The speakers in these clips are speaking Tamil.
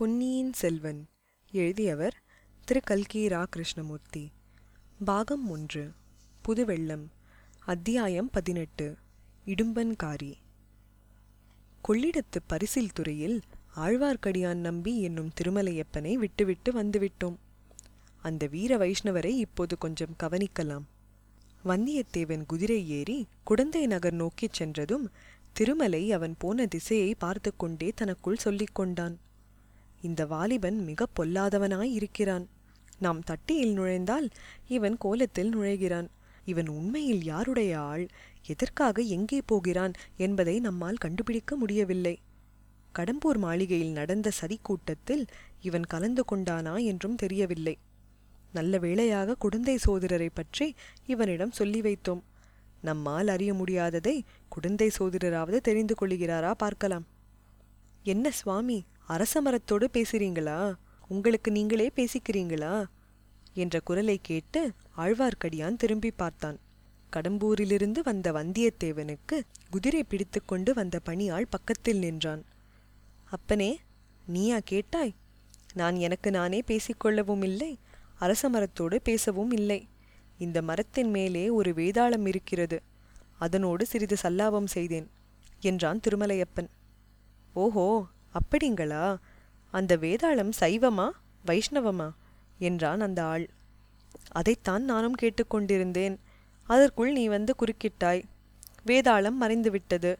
பொன்னியின் செல்வன் எழுதியவர் திரு கல்கி ரா கிருஷ்ணமூர்த்தி பாகம் ஒன்று புதுவெள்ளம் அத்தியாயம் பதினெட்டு இடும்பன்காரி. கொள்ளிடத்து பரிசில் துறையில் ஆழ்வார்க்கடியான் நம்பி என்னும் திருமலையப்பனை விட்டுவிட்டு வந்துவிட்டோம். அந்த வீர வைஷ்ணவரை இப்போது கொஞ்சம் கவனிக்கலாம். வந்தியத்தேவன் குதிரை ஏறி குடந்தை நகர் நோக்கிச் சென்றதும் திருமலை அவன் போன திசையை பார்த்து கொண்டே தனக்குள் சொல்லிக் கொண்டான். இந்த வாலிபன் மிக பொல்லாதவனாய் இருக்கிறான். நாம் தட்டியில் நுழைந்தால் இவன் கோலத்தில் நுழைகிறான். இவன் உண்மையில் யாருடைய ஆள்? எதற்காக எங்கே போகிறான் என்பதை நம்மால் கண்டுபிடிக்க முடியவில்லை. கடம்பூர் மாளிகையில் நடந்த சதி கூட்டத்தில் இவன் கலந்து கொண்டானா என்றும் தெரியவில்லை. நல்ல வேளையாக குடந்தை சோதரரை பற்றி இவனிடம் சொல்லி வைத்தோம். நம்மால் அறிய முடியாததை குடந்தை சோதரராவது தெரிந்து கொள்கிறாரா பார்க்கலாம். என்ன சுவாமி? அரச மரத்தோடு பேசுறீங்களா? உங்களுக்கு நீங்களே பேசிக்கிறீங்களா? என்ற குரலை கேட்டு ஆழ்வார்க்கடியான் திரும்பி பார்த்தான். கடம்பூரிலிருந்து வந்த வந்தியத்தேவனுக்கு குதிரை பிடித்துக்கொண்டு வந்த பணியாள் பக்கத்தில் நின்றான். அப்பனே நீயா கேட்டாய்? நான் எனக்கு நானே பேசிக்கொள்ளவும் இல்லை அரச மரத்தோடு பேசவும் இல்லை. இந்த மரத்தின் மேலே ஒரு வேதாளம் இருக்கிறது. அதனோடு சிறிது சல்லாபம் செய்தேன் என்றான் திருமலையப்பன். ஓஹோ அப்படிங்களா? அந்த வேதாளம் சைவமா வைஷ்ணவமா? என்றான் அந்த ஆள். அதைத்தான் நானும் கேட்டுக்கொண்டிருந்தேன் அதற்குள் நீ வந்து குறுக்கிட்டாய். வேதாளம் மறைந்துவிட்டது.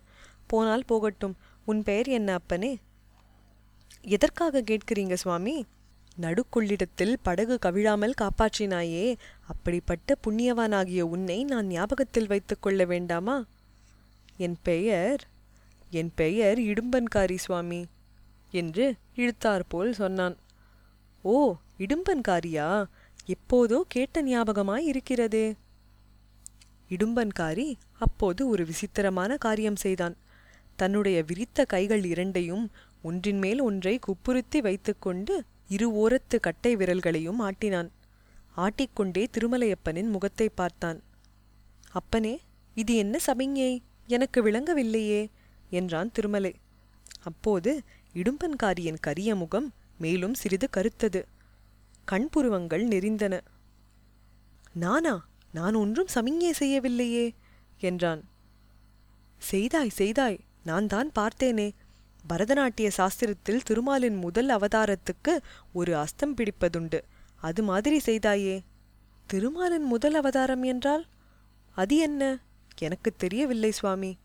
போனால் போகட்டும். உன் பெயர் என்ன அப்பனே? எதற்காக கேட்கிறீங்க சுவாமி? நடுக்கொள்ளிடத்தில் படகு கவிழாமல் காப்பாற்றினாயே. அப்படிப்பட்ட புண்ணியவானாகிய உன்னை நான் ஞாபகத்தில் வைத்துக்கொள்ள வேண்டாமா? என் பெயர் என் பெயர் இடும்பன்காரி சுவாமி. என்று இழுத்தாற்போல் சொன்னான். ஓ இடும்பன்காரியா? எப்போதோ கேட்ட ஞாபகமாய் இருக்கிறதே. இடும்பன்காரி அப்போது ஒரு விசித்திரமான காரியம் செய்தான். தன்னுடைய விரித்த கைகள் இரண்டையும் ஒன்றின் மேல் ஒன்றை குப்புறுத்தி வைத்துக்கொண்டு இரு ஓரத்து கட்டை விரல்களையும் ஆட்டினான். ஆட்டிக்கொண்டே திருமலையப்பனின் முகத்தை பார்த்தான். அப்பனே இது என்ன சமிஞ்ஞை எனக்கு விளங்கவில்லையே என்றான் திருமலை. அப்போது இடும்பன்காரியின் கரிய முகம் மேலும் சிறிது கருத்தது. கண்புருவங்கள் நெறிந்தன. நானா? நான் ஒன்றும் சமிஞை செய்யவில்லையே என்றான். செய்தாய் செய்தாய் நான் தான் பார்த்தேனே. பரதநாட்டிய சாஸ்திரத்தில் திருமாலின் முதல் அவதாரத்துக்கு ஒரு அஸ்தம் பிடிப்பதுண்டு. அது மாதிரி செய்தாயே. திருமாலின் முதல் அவதாரம் என்றால்? அது என்ன? எனக்கு தெரியவில்லை சுவாமி.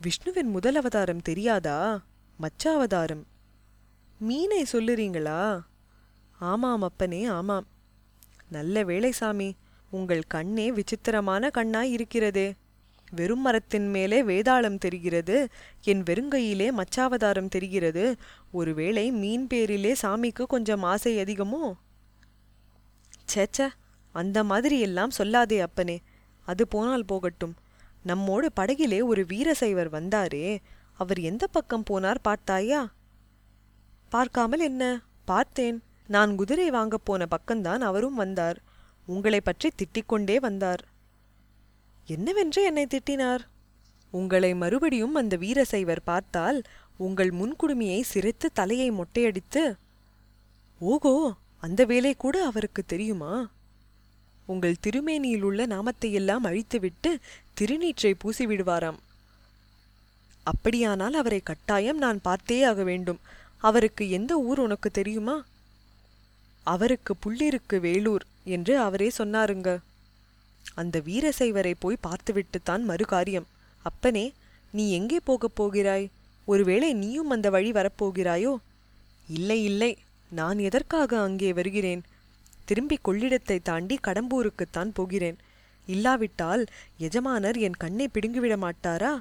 விஷ்ணுவின் முதல் அவதாரம் தெரியாதா? மச்சாவதாரம். மீனை சொல்லுறீங்களா? ஆமாம் அப்பனே ஆமாம். நல்ல வேளை சாமி உங்கள் கண்ணே விசித்திரமான கண்ணாய் இருக்கிறதே. வெறும் மரத்தின் மேலே வேதாளம் தெரிகிறது என் வெறுங்கையிலே மச்சாவதாரம் தெரிகிறது. ஒருவேளை மீன் பேரிலே சாமிக்கு கொஞ்சம் ஆசை அதிகமோ? சேச்ச அந்த மாதிரி எல்லாம் சொல்லாதே அப்பனே. அது போனால் போகட்டும். நம்மோடு படகிலே ஒரு வீரசைவர் வந்தாரே அவர் எந்த பக்கம் போனார் பார்த்தாயா? பார்க்காமல் என்ன? பார்த்தேன். நான் குதிரை வாங்கப் போன பக்கம்தான் அவரும் வந்தார். உங்களை பற்றி திட்டிக்கொண்டே வந்தார். என்னவென்று என்னை திட்டினார்? உங்களை மறுபடியும் அந்த வீரசைவர் பார்த்தால் உங்கள் முன்குடுமியை சிரித்து தலையை மொட்டையடித்து ஓகோ அந்த வேலை கூட அவருக்கு தெரியுமா? உங்கள் திருமேனியில் உள்ள நாமத்தையெல்லாம் அழித்துவிட்டு திருநீற்றை பூசி விடுவாராம் அப்படியானால் அவரை கட்டாயம் நான் பார்த்தே ஆக வேண்டும். அவருக்கு எந்த ஊர் உனக்கு தெரியுமா? அவருக்கு புள்ளிருக்கு வேலூர் என்று அவரே சொன்னாருங்க. அந்த வீரசைவரை போய் பார்த்துவிட்டுத்தான் மறுகாரியம். அப்பனே நீ எங்கே போகப் போகிறாய்? ஒருவேளை நீயும் அந்த வழி வரப்போகிறாயோ? இல்லை இல்லை நான் எதற்காக அங்கே வருகிறேன்? திரும்பி கொள்ளிடத்தை தாண்டி கடம்பூருக்குத்தான் போகிறேன். இல்லாவிட்டால் எஜமானர் என் கண்ணை பிடுங்கிவிட மாட்டாரா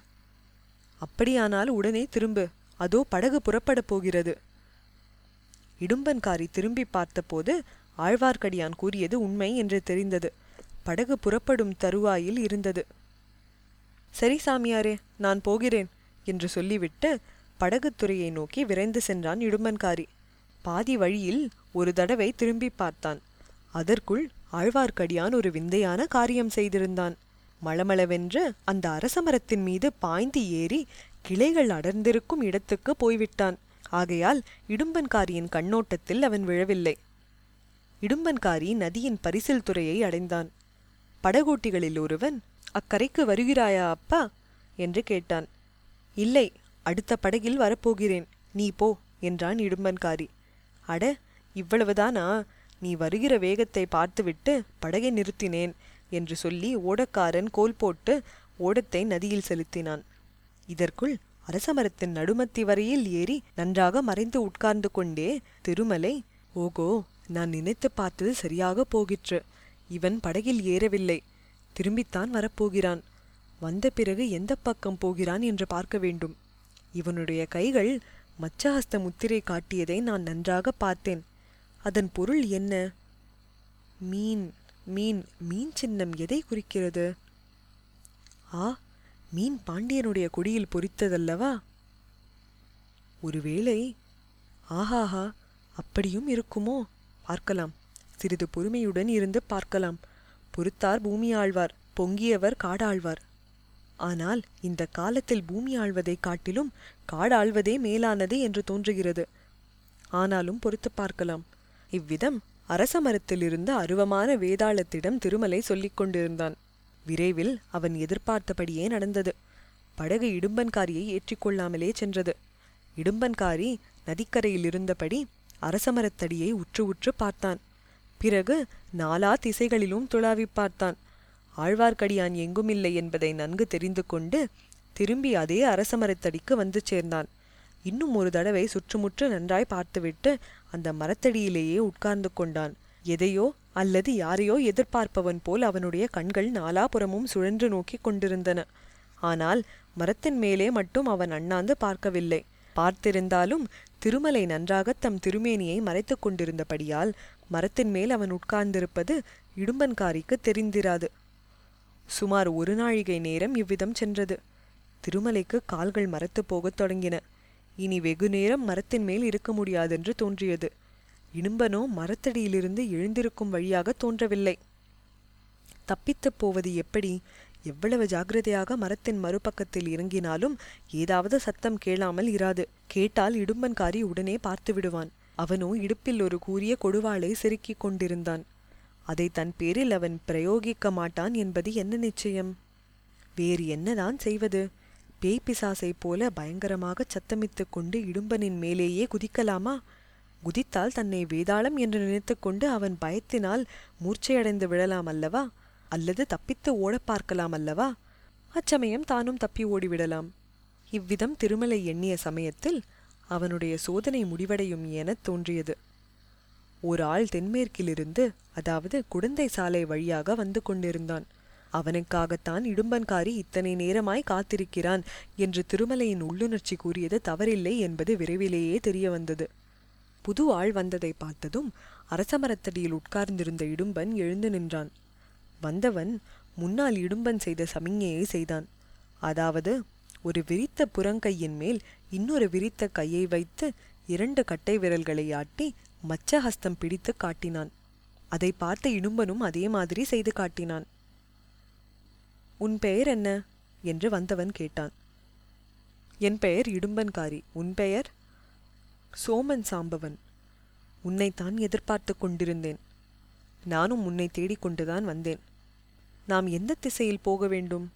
அப்படியானால் உடனே திரும்பு. அதோ படகு புறப்படப் போகிறது. இடும்பன்காரி திரும்பி பார்த்தபோது ஆழ்வார்க்கடியான் கூறியது உண்மை என்று தெரிந்தது. படகு புறப்படும் தருவாயில் இருந்தது. சரி சாமியாரே நான் போகிறேன் என்று சொல்லிவிட்டு படகுத்துறையை நோக்கி விரைந்து சென்றான் இடும்பன்காரி. பாதி வழியில் ஒரு தடவை திரும்பி பார்த்தான். அதற்குள் ஆழ்வார்க்கடியான் ஒரு விந்தையான காரியம் செய்திருந்தான். மளமளவென்று அந்த அரசமரத்தின் மீது பாய்ந்து ஏறி கிளைகள் அடர்ந்திருக்கும் இடத்துக்கு போய்விட்டான். ஆகையால் இடும்பன்காரியின் கண்ணோட்டத்தில் அவன் விழவில்லை. இடும்பன்காரி நதியின் பரிசில் துறையை அடைந்தான். படகோட்டிகளில் ஒருவன் அக்கரைக்கு வருகிறாயா அப்பா? என்று கேட்டான். இல்லை அடுத்த படகில் வரப்போகிறேன். நீ போ என்றான் இடும்பன்காரி. அட இவ்வளவுதானா? நீ வருகிற வேகத்தை பார்த்துவிட்டு படகை நிறுத்தினேன். என்று சொல்லி ஓடக்காரன் கோல் போட்டு ஓடத்தை நதியில் செலுத்தினான். இதற்குள் அரசமரத்தின் நடுமத்தி வரையில் ஏறி நன்றாக மறைந்து உட்கார்ந்து கொண்டே திருமலை ஓகோ நான் நினைத்து பார்த்தது சரியாக போகிற்று. இவன் படகில் ஏறவில்லை. திரும்பித்தான் வரப்போகிறான். வந்த பிறகு எந்த பக்கம் போகிறான் என்று பார்க்க வேண்டும். இவனுடைய கைகள் மச்சஹஸ்த முத்திரை காட்டியதை நான் நன்றாக பார்த்தேன். அதன் பொருள் என்ன? மீன். மீன் மீன் சின்னம் எதை குறிக்கிறது? ஆ மீன் பாண்டியனுடைய கொடியில் பொறித்ததல்லவா? ஒருவேளை ஆஹாஹா அப்படியும் இருக்குமோ? பார்க்கலாம். சிறிது பொறுமையுடன் இருந்து பார்க்கலாம். பொறுத்தார் பூமி ஆழ்வார் பொங்கியவர் காடாழ்வார். ஆனால் இந்த காலத்தில் பூமி ஆழ்வதை காட்டிலும் காடாழ்வதே மேலானது என்று தோன்றுகிறது. ஆனாலும் பொறுத்து பார்க்கலாம். இவ்விதம் அரச மரத்திலிருந்து அருவமான வேதாளத்திடம் திருமலை சொல்லிக் கொண்டிருந்தான். விரைவில் அவன் எதிர்பார்த்தபடியே நடந்தது? படகு இடும்பன்காரியை ஏற்றிக்கொள்ளாமலே சென்றது. இடும்பன்காரி நதிக்கரையில் இருந்தபடி அரசமரத்தடியை உற்று உற்று பார்த்தான். பிறகு நாலா திசைகளிலும் துளாவி பார்த்தான். ஆழ்வார்க்கடியான் எங்குமில்லை என்பதை நன்கு தெரிந்து கொண்டு திரும்பி அதே அரசமரத்தடிக்கு வந்து சேர்ந்தான். இன்னும் ஒரு தடவை சுற்றுமுற்று நன்றாய் பார்த்துவிட்டு அந்த மரத்தடியிலேயே உட்கார்ந்து கொண்டான். எதையோ அல்லது யாரையோ எதிர்பார்ப்பவன் போல் அவனுடைய கண்கள் நாலாபுறமும் சுழன்று நோக்கி கொண்டிருந்தன. ஆனால் மரத்தின் மேலே மட்டும் அவன் அண்ணாந்து பார்க்கவில்லை. பார்த்திருந்தாலும் திருமலை நன்றாக தம் திருமேனியை மறைத்து கொண்டிருந்தபடியால் மரத்தின் மேல் அவன் உட்கார்ந்திருப்பது இடும்பன்காரிக்கு தெரிந்திராது. சுமார் ஒரு நாழிகை நேரம் இவ்விதம் சென்றது. திருமலைக்கு கால்கள் மரத்து போகத் தொடங்கின. இனி வெகுநேரம் மரத்தின் மேல் இருக்க முடியாதென்று தோன்றியது. இடும்பனோ மரத்தடியிலிருந்து எழுந்திருக்கும் வழியாக தோன்றவில்லை. தப்பித்துப் போவது எப்படி? எவ்வளவு ஜாக்கிரதையாக மரத்தின் மறுபக்கத்தில் இறங்கினாலும் ஏதாவது சத்தம் கேளாமல் இராது. கேட்டால் இடும்பன்காரி உடனே பார்த்து விடுவான். அவனோ இடுப்பில் ஒரு கூறிய கொடுவாளை செருக்கிக் கொண்டிருந்தான். அதை தன் பேரில் அவன் பிரயோகிக்க மாட்டான் என்பது என்ன நிச்சயம்? வேறு என்னதான் செய்வது? பேய் பிசாசைப் போல பயங்கரமாக சத்தமித்து கொண்டு இடும்பனின் மேலேயே குதிக்கலாமா? குதித்தால் தன்னை வேதாளம் என்று நினைத்துக்கொண்டு அவன் பயத்தினால் மூர்ச்சையடைந்து விழலாம் அல்லவா? அல்லது தப்பித்து ஓடப் பார்க்கலாம் அல்லவா? அச்சமயம் தானும் தப்பி ஓடிவிடலாம். இவ்விதம் திருமலை எண்ணிய சமயத்தில் அவனுடைய சோதனை முடிவடையும் எனத் தோன்றியது. ஒரு ஆள் தென்மேற்கிலிருந்து அதாவது குடந்தை சாலை வழியாக வந்து கொண்டிருந்தான். அவனுக்காகத்தான் இடும்பன்காரி இத்தனை நேரமாய் காத்திருக்கிறான் என்று திருமலையின் உள்ளுணர்ச்சி கூறியது தவறில்லை என்பது விரைவிலேயே தெரிய வந்தது புது ஆள் வந்ததை பார்த்ததும் அரசமரத்தடியில் உட்கார்ந்திருந்த இடும்பன் எழுந்து நின்றான். வந்தவன் முன்னால் இடும்பன் செய்த சமிஞ்ஞையை செய்தான். அதாவது ஒரு விரித்த புறங்கையின் மேல் இன்னொரு விரித்த கையை வைத்து இரண்டு கட்டை விரல்களை ஆட்டி மச்சஹஸ்தம் பிடித்து காட்டினான். அதை பார்த்த இடும்பனும் அதே மாதிரி செய்து காட்டினான். உன் பெயர் என்ன? என்று வந்தவன் கேட்டான். என் பெயர் இடும்பன்காரி உன் பெயர்? சோமன் சாம்பவன். உன்னைத்தான் எதிர்பார்த்து கொண்டிருந்தேன். நானும் உன்னை தேடிக்கொண்டுதான் வந்தேன். நாம் எந்த திசையில் போக வேண்டும்?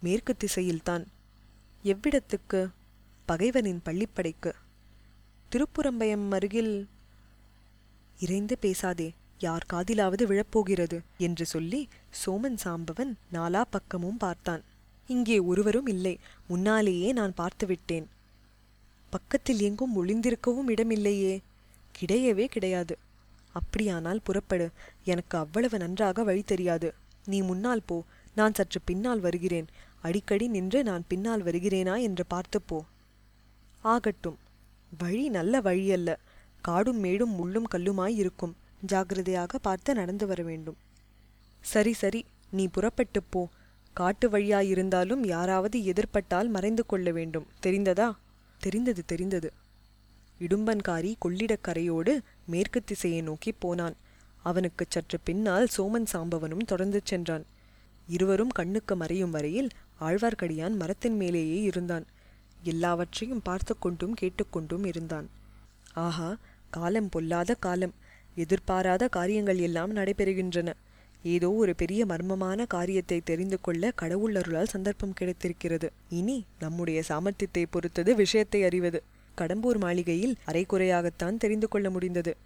மேற்கு திசையில்தான். எவ்விடத்துக்கு? பகைவனின் பள்ளிப்படைக்கு. திருப்புறம்பயம் அருகில் இறைந்து பேசாதே யார் காதிலாவது விழப்போகிறது? என்று சொல்லி சோமன் சாம்பவன் நாலா பக்கமும் பார்த்தான். இங்கே ஒருவரும் இல்லை. முன்னாலேயே நான் பார்த்துவிட்டேன். பக்கத்தில் எங்கும் ஒளிந்திருக்கவும் இடமில்லையே. கிடையவே கிடையாது. அப்படியானால் புறப்படு. எனக்கு அவ்வளவு நன்றாக வழி தெரியாது. நீ முன்னால் போ. நான் சற்று பின்னால் வருகிறேன். அடிக்கடி நின்று நான் பின்னால் வருகிறேனா என்று பார்த்துப்போ ஆகட்டும். வழி நல்ல வழியல்ல. காடும் மேடும் முள்ளும் கல்லுமாய் இருக்கும். ஜாகிரதையாக பார்த்து நடந்து வர வேண்டும். சரி சரி நீ புறப்பட்டுப் போ. காட்டு வழியாயிருந்தாலும் யாராவது எதிர்ப்பட்டால் மறைந்து கொள்ள வேண்டும். தெரிந்ததா? தெரிந்தது தெரிந்தது. இடும்பன்காரி கொள்ளிடக்கரையோடு மேற்கு திசையை நோக்கி போனான். அவனுக்குச் சற்று பின்னால் சோமன் சாம்பவனும் தொடர்ந்து சென்றான். இருவரும் கண்ணுக்கு மறையும் வரையில் ஆழ்வார்க்கடியான் மரத்தின் மேலேயே இருந்தான். எல்லாவற்றையும் பார்த்து கொண்டும் கேட்டுக்கொண்டும் இருந்தான். ஆஹா காலம் பொல்லாத காலம். எதிர்பாராத காரியங்கள் எல்லாம் நடைபெறுகின்றன. ஏதோ ஒரு பெரிய மர்மமான காரியத்தை தெரிந்து கொள்ள கடவுள் அருளால் சந்தர்ப்பம் கிடைத்திருக்கிறது. இனி நம்முடைய சாமர்த்தியத்தை பொறுத்தது விஷயத்தை அறிவது. கடம்பூர் மாளிகையில் அரைக்குறையாகத்தான் தெரிந்து கொள்ள முடிந்தது.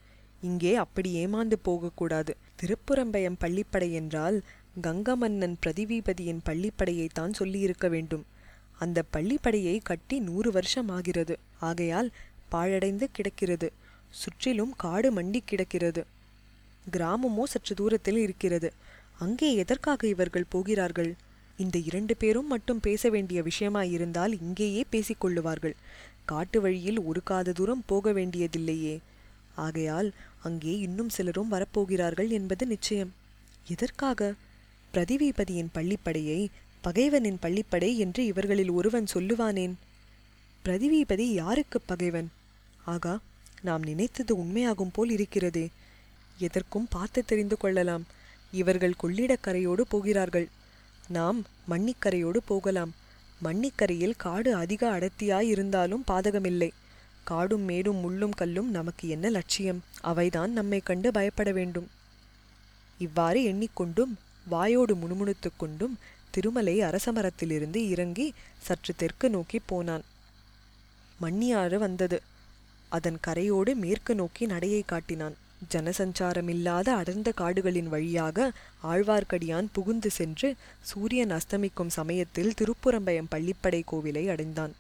இங்கே அப்படி ஏமாந்து போகக்கூடாது. திருப்புறம்பயம் பள்ளிப்படை என்றால் கங்க மன்னன் பிரதிவீபதியின் பள்ளிப்படையைத்தான் சொல்லியிருக்க வேண்டும். அந்த பள்ளிப்படையை கட்டி நூறு வருஷம் ஆகிறது. ஆகையால் பாழடைந்து கிடக்கிறது. சுற்றிலும் காடு மண்டி கிடக்கிறது. கிராமமோ சற்று தூரத்தில் இருக்கிறது. அங்கே எதற்காக இவர்கள் போகிறார்கள்? இந்த இரண்டு பேரும் மட்டும் பேச வேண்டிய விஷயமாயிருந்தால் இங்கேயே பேசிக்கொள்ளுவார்கள் காட்டு வழியில் ஒரு காத தூரம் போக வேண்டியதில்லையே. ஆகையால் அங்கே இன்னும் சிலரும் வரப்போகிறார்கள் என்பது நிச்சயம். எதற்காக? பிரதிவிபதியின் பள்ளிப்படையை பகைவனின் பள்ளிப்படை என்று இவர்களில் ஒருவன் சொல்லுவானேன்? பிரதிவிபதி யாருக்கு பகைவன்? ஆகா நாம் நினைத்தது உண்மையாகும் போல் இருக்கிறதே. எதற்கும் பார்த்து தெரிந்து கொள்ளலாம். இவர்கள் கொள்ளிடக்கரையோடு போகிறார்கள். நாம் மண்ணிக்கரையோடு போகலாம். மண்ணிக்கரையில் காடு அதிக அடர்த்தியாய் இருந்தாலும் பாதகமில்லை. காடும் மேடும் முள்ளும் கல்லும் நமக்கு என்ன லட்சியம்? அவைதான் நம்மை கண்டு பயப்பட வேண்டும். இவ்வாறு எண்ணிக்கொண்டும் வாயோடு முணுமுணுத்துக் கொண்டும் திருமலை அரசமரத்திலிருந்து இறங்கி சற்று தெற்கு நோக்கி போனான். மண்ணியாறு வந்தது. அதன் கரையோடு மேற்கு நோக்கி நடையை காட்டினான். ஜனசஞ்சாரமில்லாத அடர்ந்த காடுகளின் வழியாக ஆழ்வார்க்கடியான் புகுந்து சென்று சூரியன் அஸ்தமிக்கும் சமயத்தில் திருப்புறம்பயம் பள்ளிப்படை கோவிலை அடைந்தான்.